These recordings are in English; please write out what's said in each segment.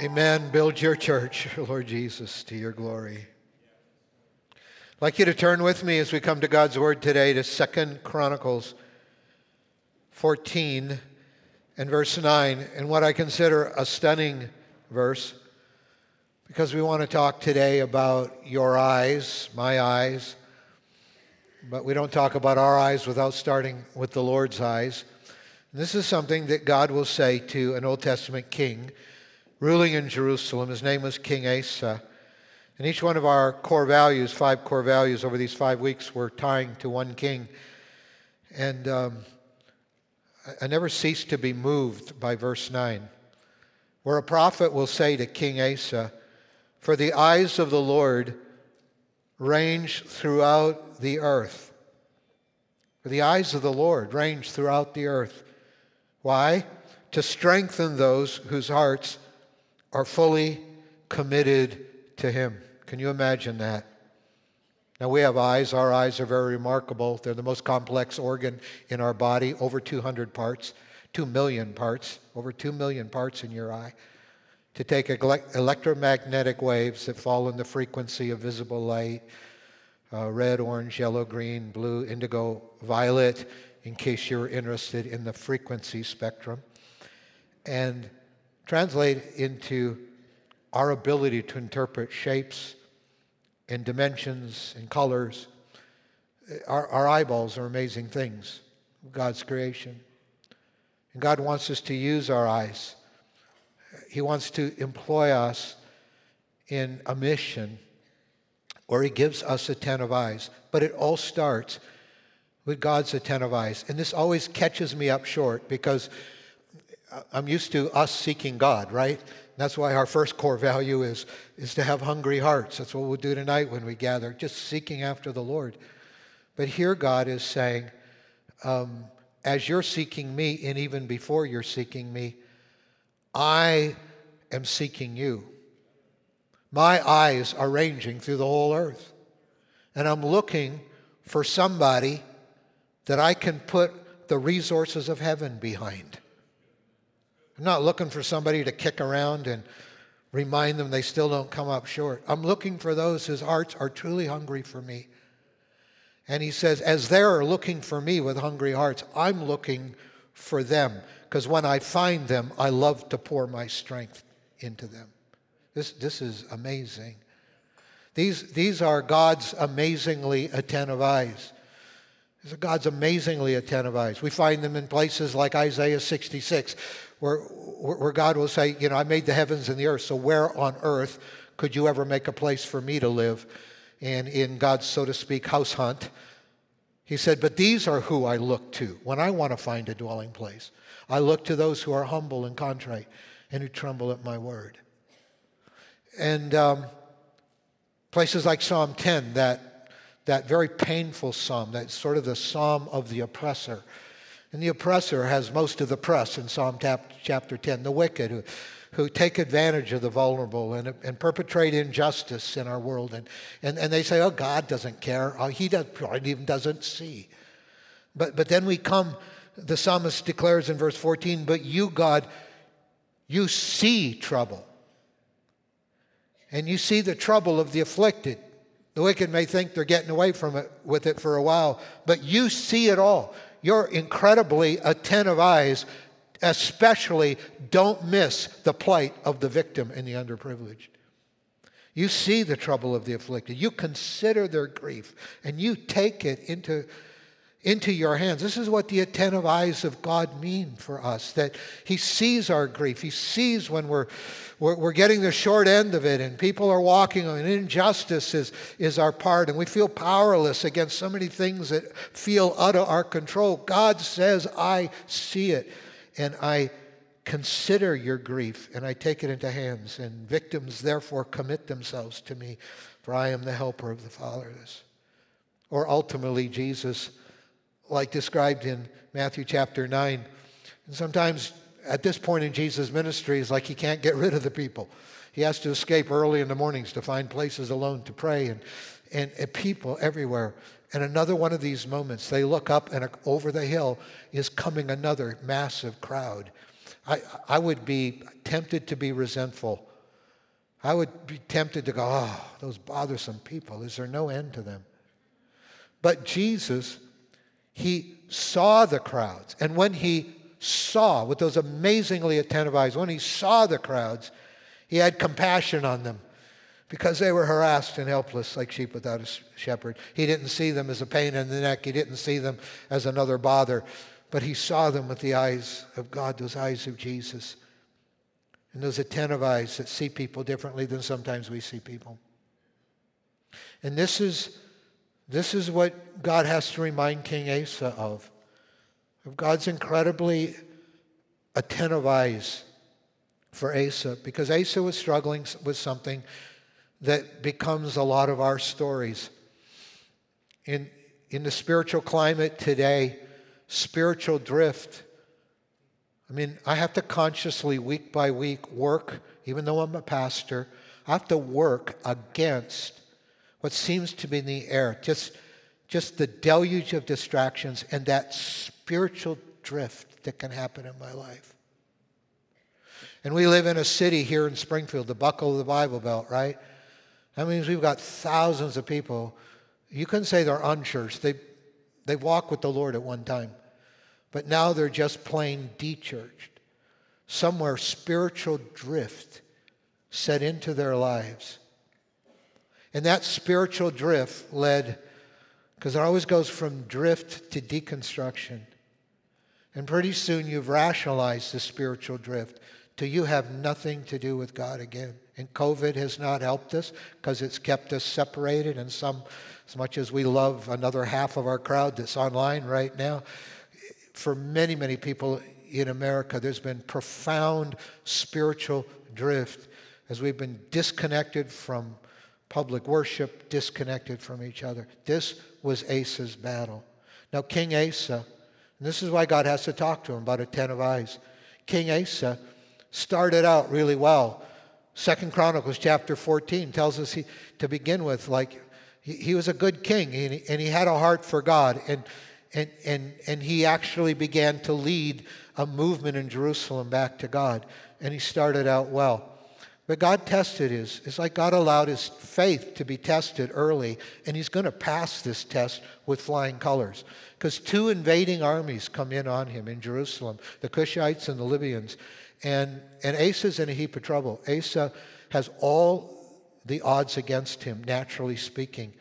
Amen. Build your church, Lord Jesus, to your glory. I'd like you to turn with me as we come to God's word today to Second Chronicles 14 and verse 9, and what I consider a stunning verse because we want to talk today about your eyes, my eyes, but we don't talk about our eyes without starting with the Lord's eyes. And this is something that God will say to an Old Testament king ruling in Jerusalem. His name was King Asa. And each one of our core values, five core values over these five weeks, we're tying to one king. And um, I never cease to be moved by verse 9, where a prophet will say to King Asa, For the eyes of the Lord range throughout the earth. For the eyes of the Lord range throughout the earth. Why? To strengthen those whose hearts are fully committed to Him. Can you imagine that? Now, we have eyes. Our eyes are very remarkable. They're the most complex organ in our body, over 200 parts, 2 million parts, over 2 million parts in your eye. To take electromagnetic waves that fall in the frequency of visible light uh, red, orange, yellow, green, blue, indigo, violet, in case you're interested in the frequency spectrum. And translate into our ability to interpret shapes and dimensions and colors. Our, our eyeballs are amazing things, God's creation. And God wants us to use our eyes. He wants to employ us in a mission where He gives us attentive eyes. But it all starts with God's attentive eyes. And this always catches me up short because I'm used to us seeking God, right? That's why our first core value is, is to have hungry hearts. That's what we'll do tonight when we gather, just seeking after the Lord. But here God is saying, um, as you're seeking me, and even before you're seeking me, I am seeking you. My eyes are ranging through the whole earth. And I'm looking for somebody that I can put the resources of heaven behind. I'm not looking for somebody to kick around and remind them they still don't come up short. I'm looking for those whose hearts are truly hungry for me. And he says, as they're looking for me with hungry hearts, I'm looking for them. Because when I find them, I love to pour my strength into them. This, this is amazing. These, these are God's amazingly attentive eyes. These are God's amazingly attentive eyes. We find them in places like Isaiah 66, where, where God will say, You know, I made the heavens and the earth, so where on earth could you ever make a place for me to live? And in God's, so to speak, house hunt, he said, But these are who I look to when I want to find a dwelling place. I look to those who are humble and contrite and who tremble at my word. And um, places like Psalm 10, that, that very painful psalm, that's sort of the psalm of the oppressor and the oppressor has most of the press in Psalm chapter 10, the wicked who, who take advantage of the vulnerable and, and perpetrate injustice in our world. And, and, and they say, oh, God doesn't care. Oh, he does, even doesn't see. But, but then we come, the psalmist declares in verse 14, but you, God, you see trouble. And you see the trouble of the afflicted. The wicked may think they're getting away from it with it for a while, but you see it all your incredibly attentive eyes especially don't miss the plight of the victim and the underprivileged. You see the trouble of the afflicted. You consider their grief and you take it into into your hands. This is what the attentive eyes of God mean for us that He sees our grief. He sees when we're, we're, we're, getting the short end of it and people are walking and injustice is, is our part and we feel powerless against so many things that feel out of our control. God says, I see it and I consider your grief and I take it into hands. And victims therefore commit themselves to me, for I am the helper of the fatherless. Or ultimately, Jesus like described in Matthew chapter 9. And sometimes at this point in Jesus' ministry, it's like he can't get rid of the people. He has to escape early in the mornings to find places alone to pray and, and, and people everywhere. And another one of these moments, they look up and over the hill is coming another massive crowd I, I would be tempted to be resentful. I would be tempted to go, oh, those bothersome people. Is there no end to them? But Jesus, he saw the crowds. And when he saw, with those amazingly attentive eyes, when he saw the crowds, he had compassion on them because they were harassed and helpless like sheep without a shepherd. He didn't see them as a pain in the neck, he didn't see them as another bother, but he saw them with the eyes of God, those eyes of Jesus, and those attentive eyes that see people differently than sometimes we see people. And this is, this is what God has to remind King Asa of, of God's incredibly attentive eyes for Asa, because Asa was struggling with something that becomes a lot of our stories. In, in the spiritual climate today, spiritual drift. I mean, I have to consciously, week by week, work, even though I'm a pastor, I have to work against what seems to be in the air, just, just the deluge of distractions and that spiritual drift that can happen in my life. And we live in a city here in Springfield, the buckle of the Bible Belt, right? That means we've got thousands of people. You can say they're unchurched. They, they walk with the Lord at one time, but now they're just plain dechurched. Somewhere spiritual drift set into their lives. And that spiritual drift led, because it always goes from drift to deconstruction. And pretty soon you've rationalized the spiritual drift till you have nothing to do with God again. And COVID has not helped us because it's kept us separated. And some, as much as we love another half of our crowd that's online right now, for many, many people in America, there's been profound spiritual drift as we've been disconnected from public worship, disconnected from each other. This was Asa's battle. Now, King Asa, and this is why God has to talk to him about a ten of eyes. King Asa started out really well. Second Chronicles chapter 14 tells us he, to begin with, like he, he was a good king and he, and he had a heart for God. And, and, and, and he actually began to lead a movement in Jerusalem back to God. And he started out well. But God tested his, it's like God allowed his faith to be tested early, and he's going to pass this test with flying colors. Because two invading armies come in on him in Jerusalem the Cushites and the Libyans. And, and Asa's in a heap of trouble. Asa has all the odds against him, naturally speaking.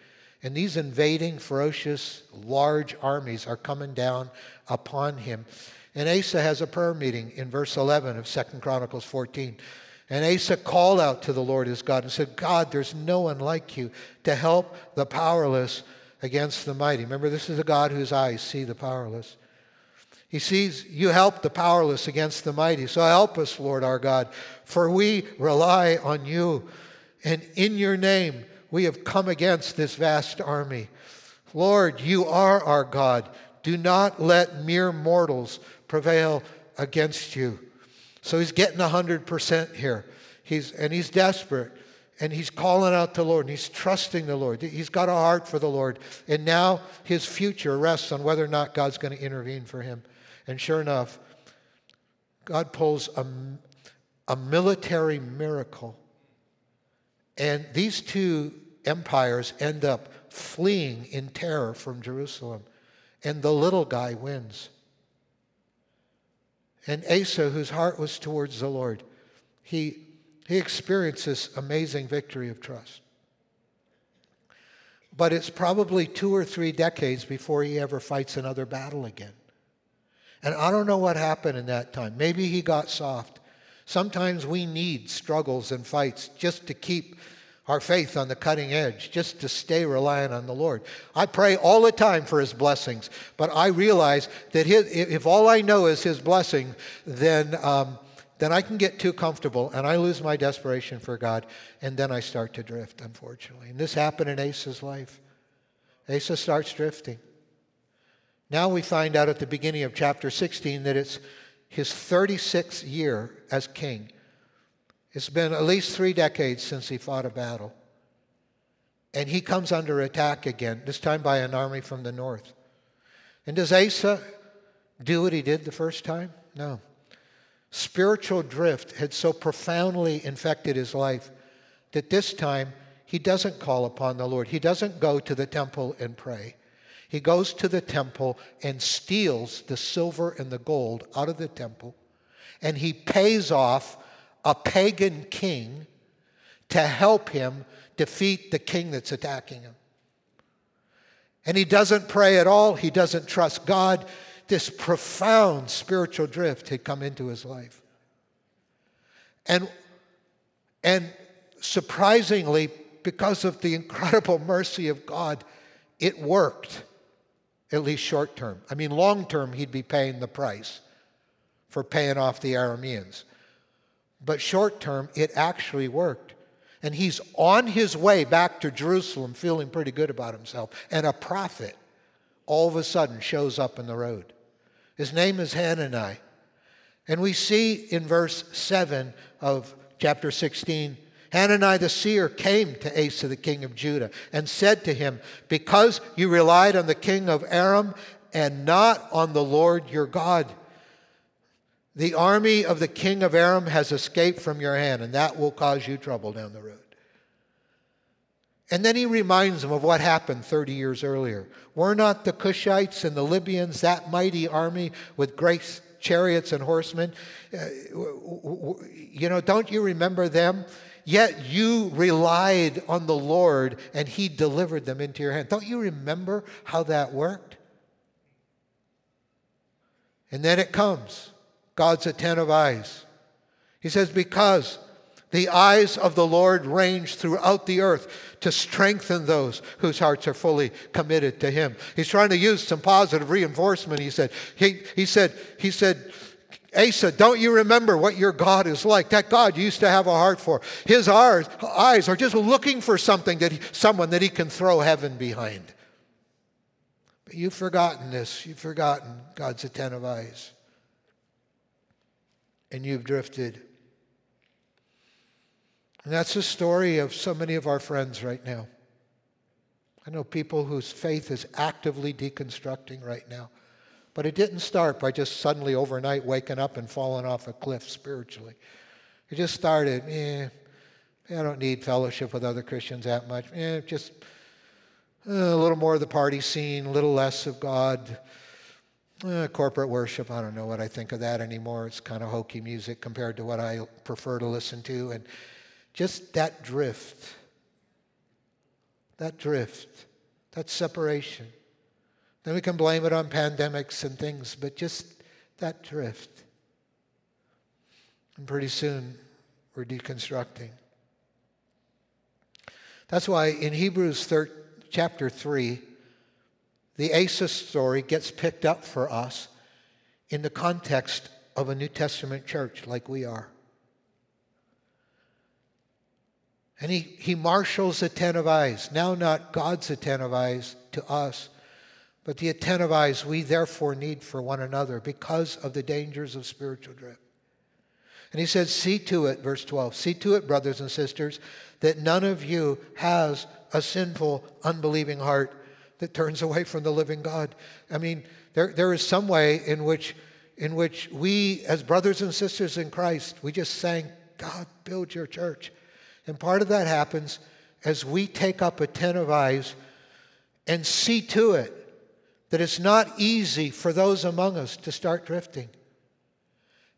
And these invading, ferocious, large armies are coming down upon him. And Asa has a prayer meeting in verse 11 of 2 Chronicles 14. And Asa called out to the Lord his God and said, God, there's no one like you to help the powerless against the mighty. Remember, this is a God whose eyes see the powerless. He sees you help the powerless against the mighty. So help us, Lord our God, for we rely on you. And in your name, we have come against this vast army. Lord, you are our God. Do not let mere mortals prevail against you. So he's getting 100% here. He's, and he's desperate. And he's calling out to the Lord. And he's trusting the Lord. He's got a heart for the Lord. And now his future rests on whether or not God's going to intervene for him. And sure enough, God pulls a, a military miracle. And these two empires end up fleeing in terror from Jerusalem. And the little guy wins. And Asa, whose heart was towards the Lord, he, he experiences amazing victory of trust. But it's probably two or three decades before he ever fights another battle again. And I don't know what happened in that time. Maybe he got soft. Sometimes we need struggles and fights just to keep our faith on the cutting edge, just to stay reliant on the Lord. I pray all the time for His blessings, but I realize that his, if all I know is His blessing, then, um, then I can get too comfortable and I lose my desperation for God, and then I start to drift, unfortunately. And this happened in Asa's life. Asa starts drifting. Now we find out at the beginning of chapter 16 that it's his 36th year as king. It's been at least three decades since he fought a battle. And he comes under attack again, this time by an army from the north. And does Asa do what he did the first time? No. Spiritual drift had so profoundly infected his life that this time he doesn't call upon the Lord. He doesn't go to the temple and pray. He goes to the temple and steals the silver and the gold out of the temple, and he pays off a pagan king to help him defeat the king that's attacking him. And he doesn't pray at all, he doesn't trust God. This profound spiritual drift had come into his life. And, and surprisingly, because of the incredible mercy of God, it worked, at least short term. I mean, long term, he'd be paying the price for paying off the Arameans. But short term, it actually worked. And he's on his way back to Jerusalem feeling pretty good about himself. And a prophet all of a sudden shows up in the road. His name is Hanani. And we see in verse 7 of chapter 16 Hanani the seer came to Asa, the king of Judah, and said to him, Because you relied on the king of Aram and not on the Lord your God, the army of the king of Aram has escaped from your hand, and that will cause you trouble down the road. And then he reminds them of what happened 30 years earlier. Were not the Cushites and the Libyans that mighty army with great chariots and horsemen? Uh, you know, don't you remember them? Yet you relied on the Lord and he delivered them into your hand. Don't you remember how that worked? And then it comes God's attentive eyes. He says, Because the eyes of the Lord range throughout the earth to strengthen those whose hearts are fully committed to Him. He's trying to use some positive reinforcement. He said, he, he said, he said, Asa, don't you remember what your God is like? That God you used to have a heart for. His eyes are just looking for something that he, someone that he can throw heaven behind. But you've forgotten this. You've forgotten God's attentive eyes. And you've drifted. And that's the story of so many of our friends right now. I know people whose faith is actively deconstructing right now. But it didn't start by just suddenly overnight waking up and falling off a cliff spiritually. It just started, eh, I don't need fellowship with other Christians that much. Eh, just uh, a little more of the party scene, a little less of God. Uh, corporate worship, I don't know what I think of that anymore. It's kind of hokey music compared to what I prefer to listen to. And just that drift, that drift, that separation. Then we can blame it on pandemics and things, but just that drift. And pretty soon we're deconstructing. That's why in Hebrews thir- chapter 3, the Asa story gets picked up for us in the context of a New Testament church like we are. And he, he marshals attentive eyes, now not God's attentive eyes to us, but the attentive eyes we therefore need for one another because of the dangers of spiritual drift. And he said, See to it, verse 12, see to it, brothers and sisters, that none of you has a sinful, unbelieving heart that turns away from the living God. I mean, there, there is some way in which, in which we, as brothers and sisters in Christ, we just sang, God, build your church. And part of that happens as we take up attentive eyes and see to it that it's not easy for those among us to start drifting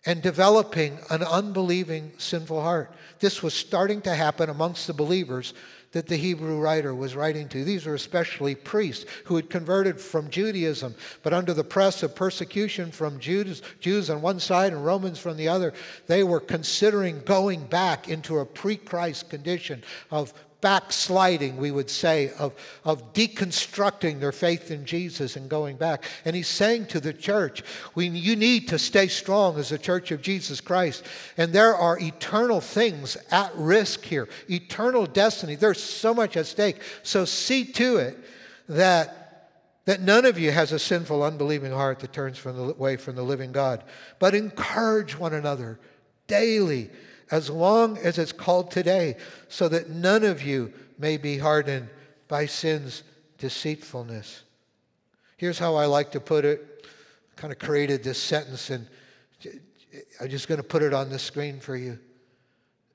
and developing an unbelieving sinful heart. This was starting to happen amongst the believers that the Hebrew writer was writing to. These were especially priests who had converted from Judaism, but under the press of persecution from Jews, Jews on one side and Romans from the other, they were considering going back into a pre Christ condition of backsliding, we would say, of, of deconstructing their faith in Jesus and going back. And he's saying to the church, we, you need to stay strong as a church of Jesus Christ. And there are eternal things at risk here, eternal destiny. There's so much at stake. So see to it that that none of you has a sinful, unbelieving heart that turns from the way from the living God, but encourage one another daily as long as it's called today, so that none of you may be hardened by sin's deceitfulness. Here's how I like to put it. I kind of created this sentence, and I'm just going to put it on the screen for you.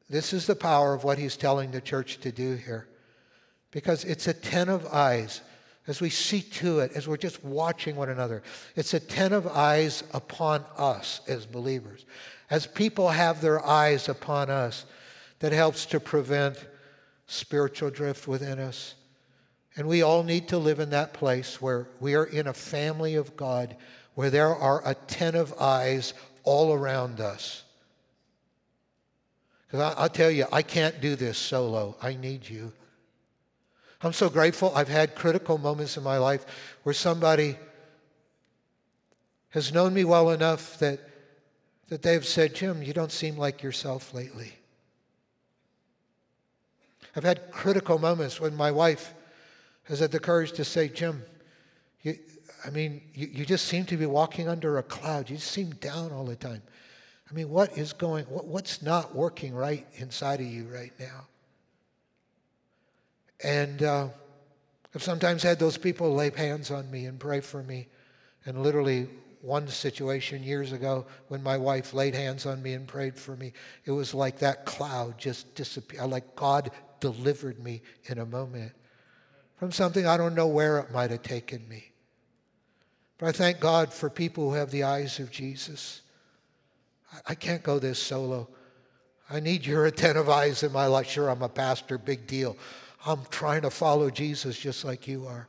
This is the power of what he's telling the church to do here. Because it's a ten of eyes as we see to it, as we're just watching one another. It's a ten of eyes upon us as believers. As people have their eyes upon us, that helps to prevent spiritual drift within us. And we all need to live in that place where we are in a family of God, where there are attentive eyes all around us. Because I'll tell you, I can't do this solo. I need you. I'm so grateful. I've had critical moments in my life where somebody has known me well enough that, that they've said, Jim, you don't seem like yourself lately. I've had critical moments when my wife has had the courage to say, Jim, you, I mean, you, you just seem to be walking under a cloud. You just seem down all the time. I mean, what is going, what, what's not working right inside of you right now? And uh, I've sometimes had those people lay hands on me and pray for me. And literally, one situation years ago when my wife laid hands on me and prayed for me, it was like that cloud just disappeared. Like God delivered me in a moment from something I don't know where it might have taken me. But I thank God for people who have the eyes of Jesus. I can't go this solo. I need your attentive eyes in my life. Sure, I'm a pastor, big deal. I'm trying to follow Jesus just like you are.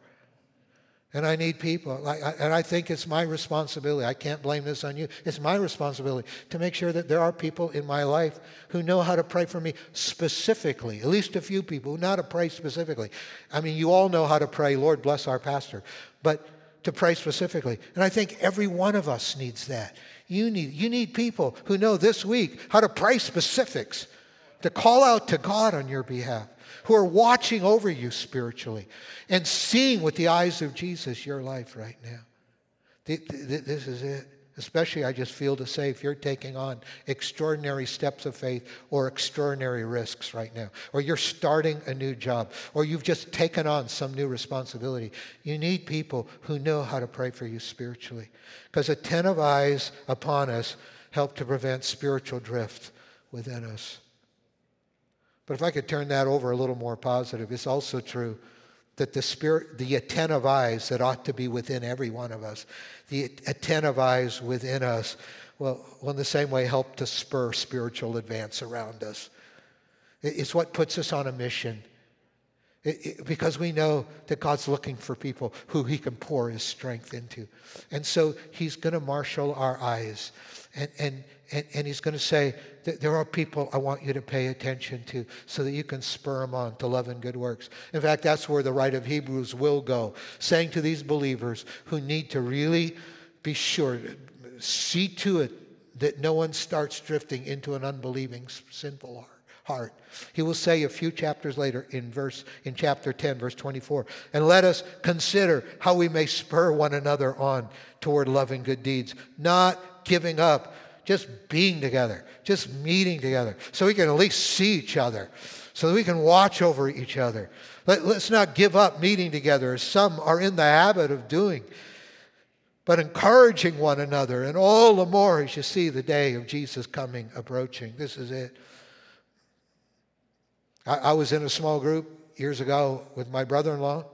And I need people. and I think it's my responsibility. I can't blame this on you. It's my responsibility to make sure that there are people in my life who know how to pray for me specifically, at least a few people who know how to pray specifically. I mean, you all know how to pray, Lord bless our pastor, but to pray specifically. And I think every one of us needs that. You need, you need people who know this week how to pray specifics, to call out to God on your behalf who are watching over you spiritually and seeing with the eyes of Jesus your life right now. This is it. Especially, I just feel to say, if you're taking on extraordinary steps of faith or extraordinary risks right now, or you're starting a new job, or you've just taken on some new responsibility, you need people who know how to pray for you spiritually. Because attentive eyes upon us help to prevent spiritual drift within us. But if I could turn that over a little more positive, it's also true that the spirit, the attentive eyes that ought to be within every one of us, the attentive eyes within us, well, will in the same way help to spur spiritual advance around us. It's what puts us on a mission. It, it, because we know that God's looking for people who He can pour His strength into. And so He's going to marshal our eyes. And, and, and, and he's going to say there are people I want you to pay attention to so that you can spur them on to love and good works. In fact, that's where the writer of Hebrews will go, saying to these believers who need to really be sure, see to it that no one starts drifting into an unbelieving, sinful heart. He will say a few chapters later in verse in chapter 10 verse 24, and let us consider how we may spur one another on toward loving good deeds, not giving up just being together, just meeting together, so we can at least see each other, so that we can watch over each other. Let, us not give up meeting together, as some are in the habit of doing, but encouraging one another, and all the more as you see the day of Jesus coming approaching. This is it. I, I was in a small group years ago with my brother in law,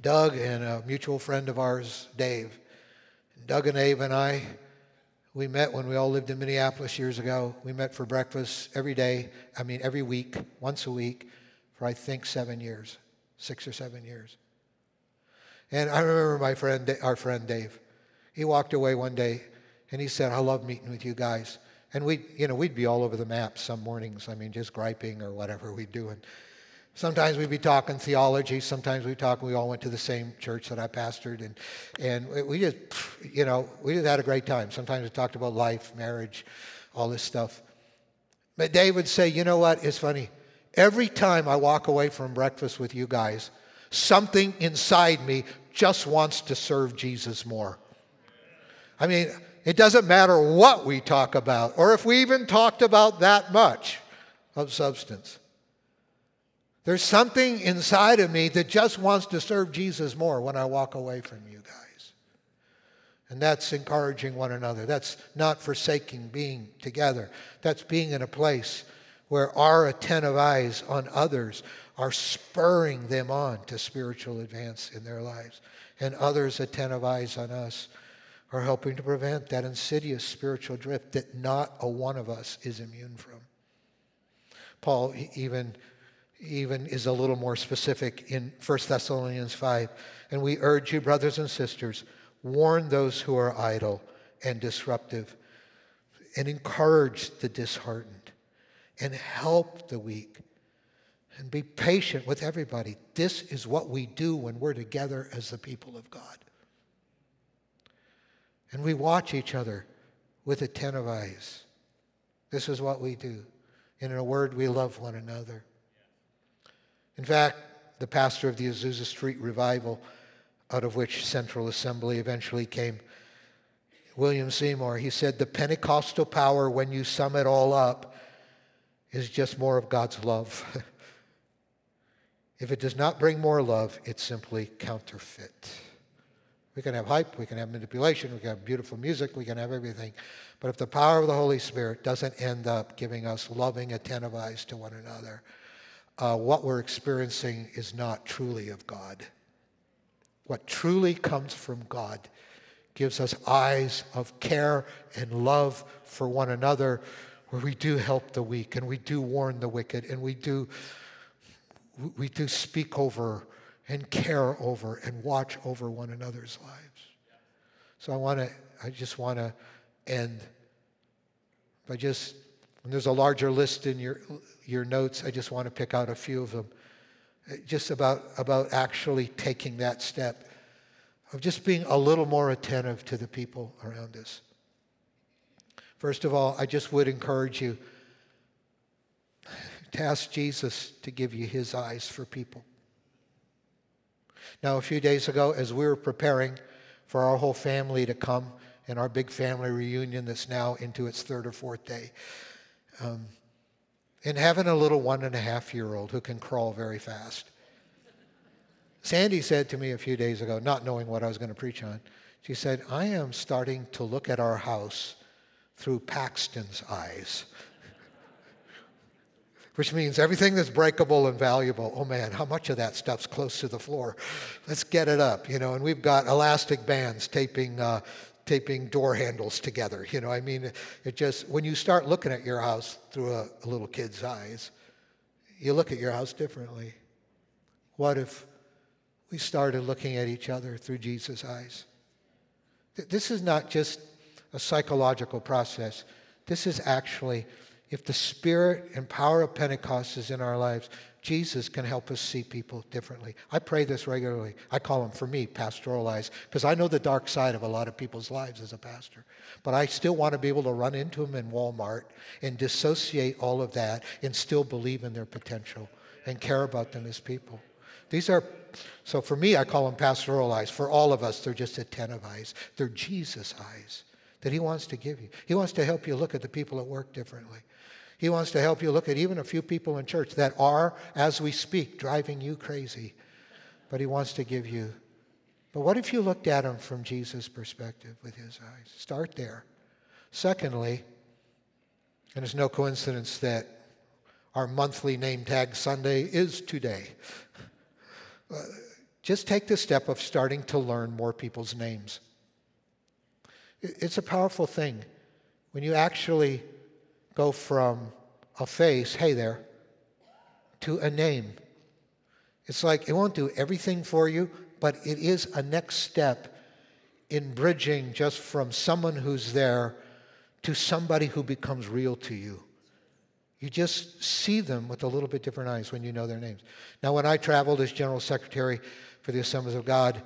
Doug, and a mutual friend of ours, Dave. Doug and Dave and I we met when we all lived in Minneapolis years ago. We met for breakfast every day, I mean, every week, once a week, for I think seven years, six or seven years. And I remember my friend, our friend Dave. He walked away one day and he said, I love meeting with you guys. And we, you know, we'd be all over the map some mornings. I mean, just griping or whatever we'd do. And Sometimes we'd be talking theology. Sometimes we'd talk. We all went to the same church that I pastored, and and we just, you know, we just had a great time. Sometimes we talked about life, marriage, all this stuff. But Dave would say, you know what? It's funny. Every time I walk away from breakfast with you guys, something inside me just wants to serve Jesus more. I mean, it doesn't matter what we talk about, or if we even talked about that much of substance. There's something inside of me that just wants to serve Jesus more when I walk away from you guys. And that's encouraging one another. That's not forsaking being together. That's being in a place where our attentive eyes on others are spurring them on to spiritual advance in their lives. And others' attentive eyes on us are helping to prevent that insidious spiritual drift that not a one of us is immune from. Paul even, even is a little more specific in 1 Thessalonians 5. And we urge you, brothers and sisters, warn those who are idle and disruptive, and encourage the disheartened, and help the weak, and be patient with everybody. This is what we do when we're together as the people of God. And we watch each other with attentive eyes. This is what we do. And in a word, we love one another. In fact, the pastor of the Azusa Street revival, out of which Central Assembly eventually came, William Seymour, he said, The Pentecostal power, when you sum it all up, is just more of God's love. if it does not bring more love, it's simply counterfeit. We can have hype, we can have manipulation, we can have beautiful music, we can have everything. But if the power of the Holy Spirit doesn't end up giving us loving, attentive eyes to one another, uh, what we're experiencing is not truly of God. What truly comes from God gives us eyes of care and love for one another, where we do help the weak and we do warn the wicked and we do, we do speak over and care over and watch over one another's lives. So I want to, I just want to end by just, when there's a larger list in your, your notes, I just want to pick out a few of them. Just about, about actually taking that step of just being a little more attentive to the people around us. First of all, I just would encourage you to ask Jesus to give you his eyes for people. Now, a few days ago, as we were preparing for our whole family to come in our big family reunion that's now into its third or fourth day, um, and having a little one and a half year old who can crawl very fast. Sandy said to me a few days ago, not knowing what I was going to preach on, she said, I am starting to look at our house through Paxton's eyes which means everything that's breakable and valuable. Oh man, how much of that stuff's close to the floor? Let's get it up, you know. And we've got elastic bands taping uh, taping door handles together. You know, I mean, it just when you start looking at your house through a, a little kid's eyes, you look at your house differently. What if we started looking at each other through Jesus' eyes? This is not just a psychological process. This is actually if the spirit and power of Pentecost is in our lives, Jesus can help us see people differently. I pray this regularly. I call them, for me, pastoral eyes, because I know the dark side of a lot of people's lives as a pastor. But I still want to be able to run into them in Walmart and dissociate all of that and still believe in their potential and care about them as people. These are, so for me, I call them pastoral eyes. For all of us, they're just attentive eyes. They're Jesus eyes that He wants to give you. He wants to help you look at the people at work differently. He wants to help you look at even a few people in church that are, as we speak, driving you crazy. But He wants to give you. But what if you looked at them from Jesus' perspective with His eyes? Start there. Secondly, and it's no coincidence that our monthly name tag Sunday is today. Uh, just take the step of starting to learn more people's names. It's a powerful thing when you actually go from a face, hey there, to a name. It's like it won't do everything for you, but it is a next step in bridging just from someone who's there to somebody who becomes real to you. You just see them with a little bit different eyes when you know their names. Now, when I traveled as General Secretary for the Assemblies of God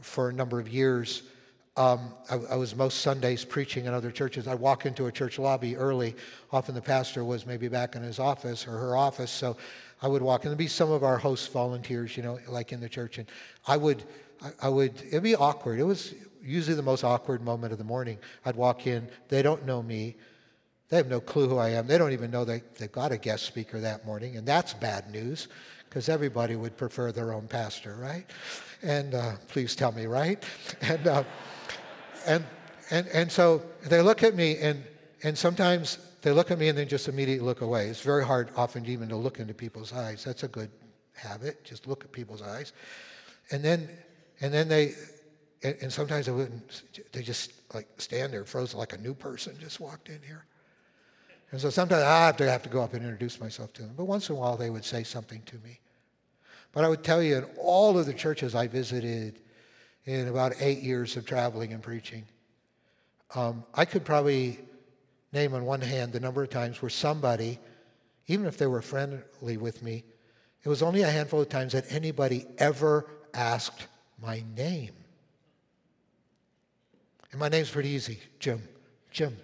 for a number of years, um, I, I, was most Sundays preaching in other churches. I'd walk into a church lobby early. Often the pastor was maybe back in his office or her office. So I would walk, and there'd be some of our host volunteers, you know, like in the church. And I would, I, I would, it'd be awkward. It was usually the most awkward moment of the morning. I'd walk in, they don't know me. They have no clue who I am. They don't even know they, they've got a guest speaker that morning. And that's bad news because everybody would prefer their own pastor, right? And uh, please tell me, right? And, uh, and, and, and so they look at me, and, and sometimes they look at me and then just immediately look away. It's very hard often even to look into people's eyes. That's a good habit. Just look at people's eyes. And then, and then they, and, and sometimes they wouldn't, they just like stand there frozen like a new person just walked in here. And so sometimes ah, I have to have to go up and introduce myself to them. But once in a while they would say something to me. But I would tell you in all of the churches I visited in about eight years of traveling and preaching, um, I could probably name on one hand the number of times where somebody, even if they were friendly with me, it was only a handful of times that anybody ever asked my name. And my name's pretty easy Jim. Jim.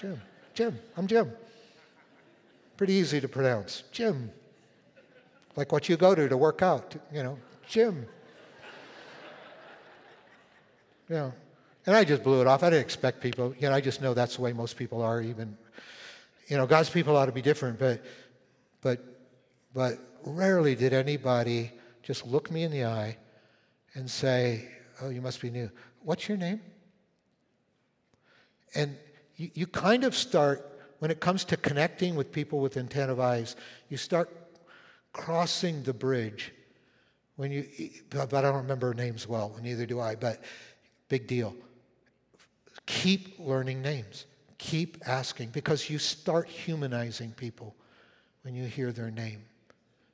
Jim. Jim. I'm Jim. Pretty easy to pronounce. Jim. Like what you go to to work out, you know, Jim. Know, and I just blew it off. I didn't expect people, you know, I just know that's the way most people are, even, you know, God's people ought to be different, but, but, but rarely did anybody just look me in the eye and say, Oh, you must be new. What's your name? And you, you kind of start, when it comes to connecting with people with intent of eyes, you start crossing the bridge when you, but I don't remember names well, and neither do I, but big deal. Keep learning names. Keep asking because you start humanizing people when you hear their name.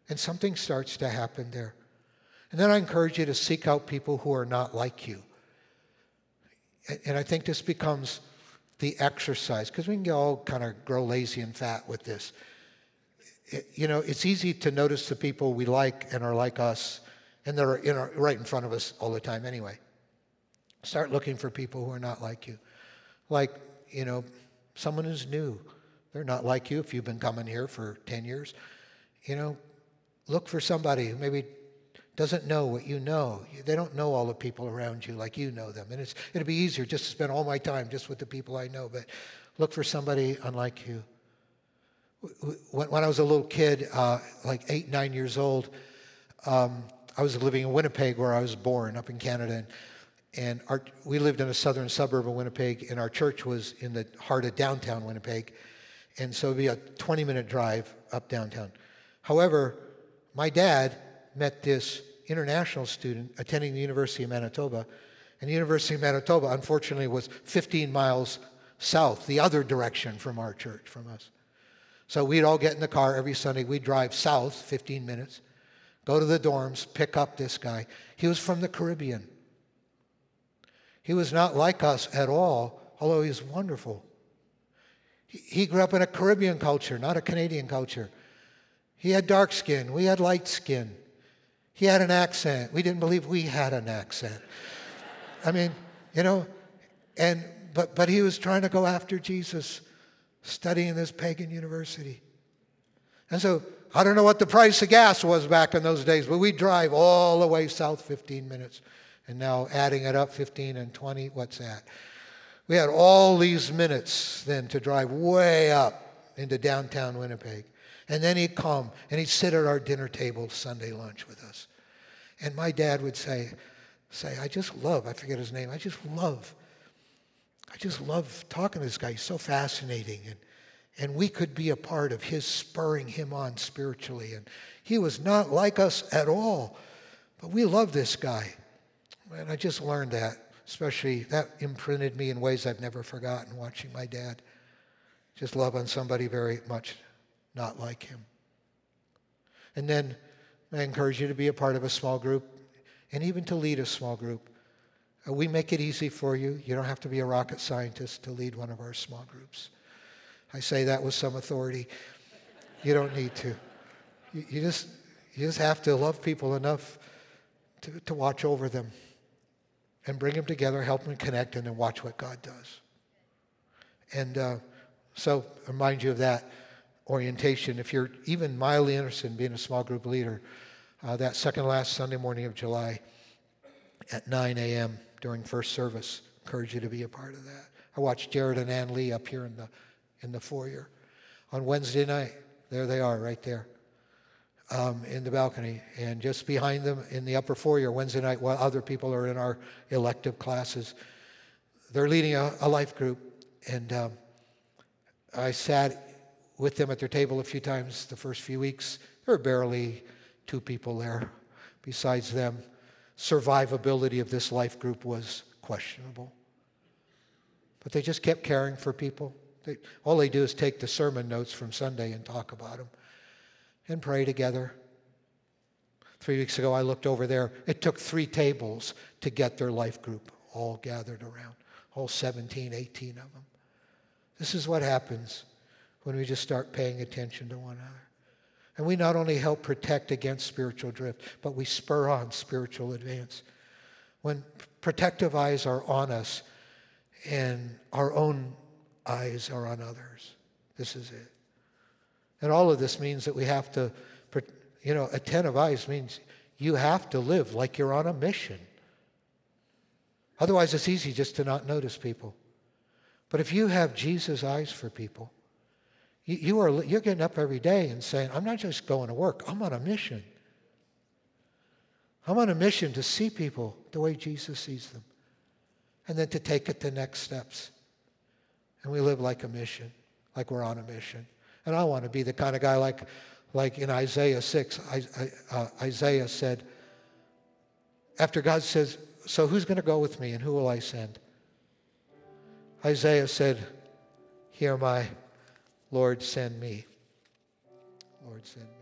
And something starts to happen there. And then I encourage you to seek out people who are not like you. And I think this becomes the exercise, because we can all kind of grow lazy and fat with this. It, you know, it's easy to notice the people we like and are like us, and they're in our, right in front of us all the time anyway. Start looking for people who are not like you. Like, you know, someone who's new. They're not like you if you've been coming here for 10 years. You know, look for somebody who maybe doesn't know what you know. They don't know all the people around you like you know them. And it's, it'd be easier just to spend all my time just with the people I know, but look for somebody unlike you. When, when I was a little kid, uh, like eight, nine years old, um, I was living in Winnipeg where I was born up in Canada. And, and our, we lived in a southern suburb of Winnipeg, and our church was in the heart of downtown Winnipeg. And so it'd be a 20 minute drive up downtown. However, my dad met this international student attending the University of Manitoba. And the University of Manitoba, unfortunately, was 15 miles south, the other direction from our church, from us. So we'd all get in the car every Sunday. We'd drive south 15 minutes, go to the dorms, pick up this guy. He was from the Caribbean. He was not like us at all, although he was wonderful. He grew up in a Caribbean culture, not a Canadian culture. He had dark skin, we had light skin. He had an accent. We didn't believe we had an accent. I mean, you know, and but but he was trying to go after Jesus, studying this pagan university. And so I don't know what the price of gas was back in those days, but we drive all the way south 15 minutes. And now adding it up 15 and 20, what's that? We had all these minutes then to drive way up into downtown Winnipeg. And then he'd come and he'd sit at our dinner table Sunday lunch with us. And my dad would say, say, I just love, I forget his name, I just love, I just love talking to this guy. He's so fascinating. And, and we could be a part of his spurring him on spiritually. And he was not like us at all. But we love this guy. And I just learned that, especially that imprinted me in ways I've never forgotten watching my dad just love on somebody very much not like him. And then I encourage you to be a part of a small group and even to lead a small group. Uh, we make it easy for you. You don't have to be a rocket scientist to lead one of our small groups. I say that with some authority. You don't need to. You, you just, you just have to love people enough to, to watch over them and bring them together, help them connect, and then watch what God does. And uh, so, I remind you of that orientation, if you're even mildly interested in being a small group leader, uh, that second last Sunday morning of July at 9 a.m. during first service, encourage you to be a part of that. I watched Jared and Ann Lee up here in the, in the foyer. On Wednesday night, there they are right there um, in the balcony. And just behind them in the upper foyer, Wednesday night, while other people are in our elective classes, they're leading a, a life group, and um, I sat with them at their table a few times the first few weeks. There were barely two people there besides them. Survivability of this life group was questionable. But they just kept caring for people. They, all they do is take the sermon notes from Sunday and talk about them and pray together. Three weeks ago, I looked over there. It took three tables to get their life group all gathered around, all 17, 18 of them. This is what happens when we just start paying attention to one another. And we not only help protect against spiritual drift, but we spur on spiritual advance. When protective eyes are on us and our own eyes are on others, this is it. And all of this means that we have to, you know, attentive eyes means you have to live like you're on a mission. Otherwise, it's easy just to not notice people. But if you have Jesus' eyes for people, you, you are, you're getting up every day and saying, I'm not just going to work, I'm on a mission. I'm on a mission to see people the way Jesus sees them and then to take it to next steps. And we live like a mission, like we're on a mission. And I want to be the kind of guy like, like in Isaiah 6, I, I, uh, Isaiah said, after God says, So who's going to go with me and who will I send? Isaiah said, Here my Lord, send me. Lord, send me.